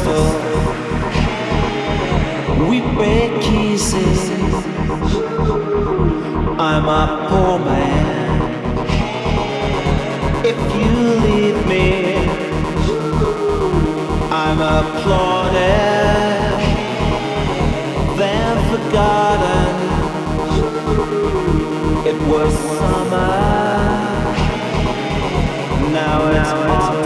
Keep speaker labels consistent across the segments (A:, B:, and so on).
A: crystal. We break pieces. I'm a poor man. If you leave me, I'm applauded, then forgotten. It was summer. Now it's autumn.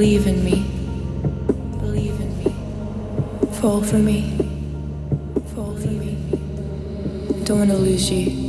B: Believe in me. Believe in me. Fall for me. Fall for me. Don't want to lose you.